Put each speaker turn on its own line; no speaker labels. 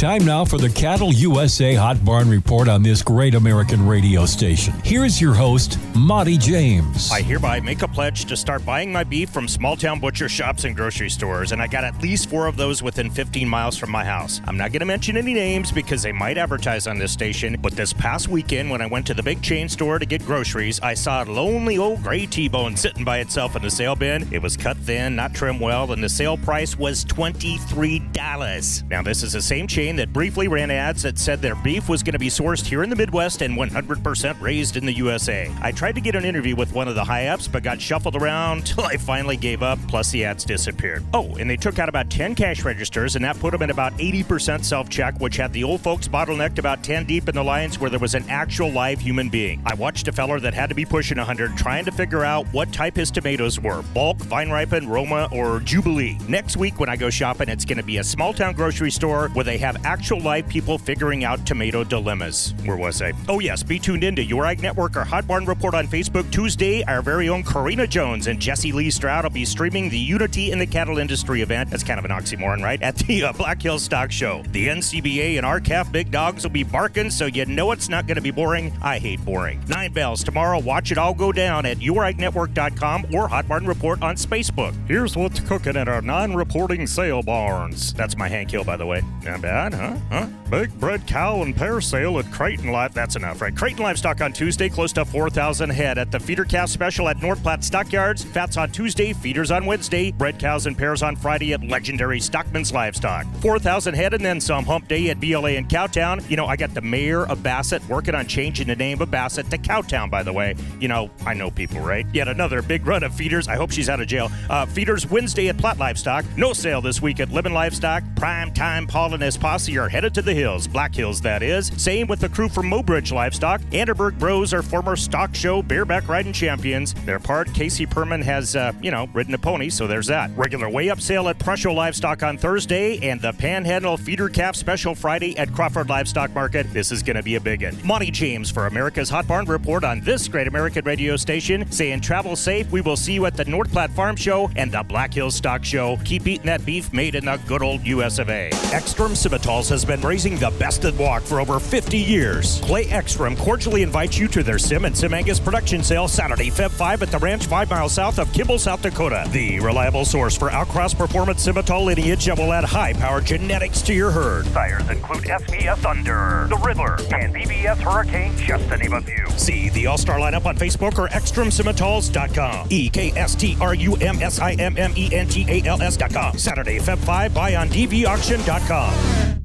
Time now for the Cattle USA Hot Barn Report on this great American radio station. Here's your host, Monty James.
I hereby make a pledge to start buying my beef from small town butcher shops and grocery stores, and I got at least four of those within 15 miles from my house. I'm not going to mention any names because they might advertise on this station, but this past weekend when I went to the big chain store to get groceries, I saw a lonely old gray T bone sitting by itself in the sale bin. It was cut thin, not trimmed well, and the sale price was $23. Now, this is the same chain that briefly ran ads that said their beef was going to be sourced here in the Midwest and 100% raised in the USA. I tried to get an interview with one of the high ups, but got shuffled around till I finally gave up, plus the ads disappeared. Oh, and they took out about 10 cash registers, and that put them at about 80% self check, which had the old folks bottlenecked about 10 deep in the lines where there was an actual live human being. I watched a feller that had to be pushing 100 trying to figure out what type his tomatoes were bulk, vine ripen, Roma, or Jubilee. Next week when I go shopping, it's going to be a small town grocery store where they have actual live people figuring out tomato dilemmas. Where was I? Oh, yes, be tuned in to Your Ag Network or Hot Barn Report on Facebook Tuesday. Our very own Karina Jones and Jesse Lee Stroud will be streaming the Unity in the Cattle Industry event. That's kind of an oxymoron, right? At the uh, Black Hills Stock Show. The NCBA and R-CALF big dogs will be barking, so you know it's not going to be boring. I hate boring. Nine bells tomorrow. Watch it all go down at YourAgNetwork.com or Hot Barn Report on Facebook. Here's what's cooking at our non-reporting sale barns. That's my Hank Hill, by the way. Not bad, huh? Huh? Big bred cow and pair sale at Creighton Live. That's enough, right? Creighton Livestock on Tuesday, close to 4,000 head. At the feeder calf special at North Platte Stockyards, fats on Tuesday, feeders on Wednesday, bred cows and pairs on Friday at legendary Stockman's Livestock. 4,000 head and then some hump day at BLA in Cowtown. You know, I got the mayor of Bassett working on changing the name of Bassett to Cowtown, by the way. You know, I know people, right? Yet another big run of feeders. I hope she's out of jail. Uh, feeders Wednesday at Platte Livestock. No sale this week at Lemmon Livestock. Prime time Paul and his posse are headed to the hills. Black Hills, that is. Same with the crew from Mobridge Livestock. Anderberg Bros are former stock show bareback riding champions. Their part, Casey Perman has, uh, you know, ridden a pony, so there's that. Regular way up sale at Presho Livestock on Thursday, and the Panhandle Feeder Calf Special Friday at Crawford Livestock Market. This is going to be a big one. Monty James for America's Hot Barn Report on this great American radio station, saying travel safe. We will see you at the North Platte Farm Show and the Black Hills Stock Show. Keep eating that beef made in the good old US of A. Ekstrum Simmentals has been raising the best of walk for over 50 years. Play Ekstrum cordially invites you to their Sim and Sim Angus production sale Saturday, Feb 5 at the ranch 5 miles south of Kimball, South Dakota. The reliable source for outcross performance Simmental lineage that will add high powered genetics to your herd. Sires include SBS Thunder, the Riddler, and BBS Hurricane, just to name a few. See the All Star lineup on Facebook or EkstrumSimmentals.com. E K S T R U M S I M M E N T A L S.com. Saturday, Feb 5, buy on DVAuction.com.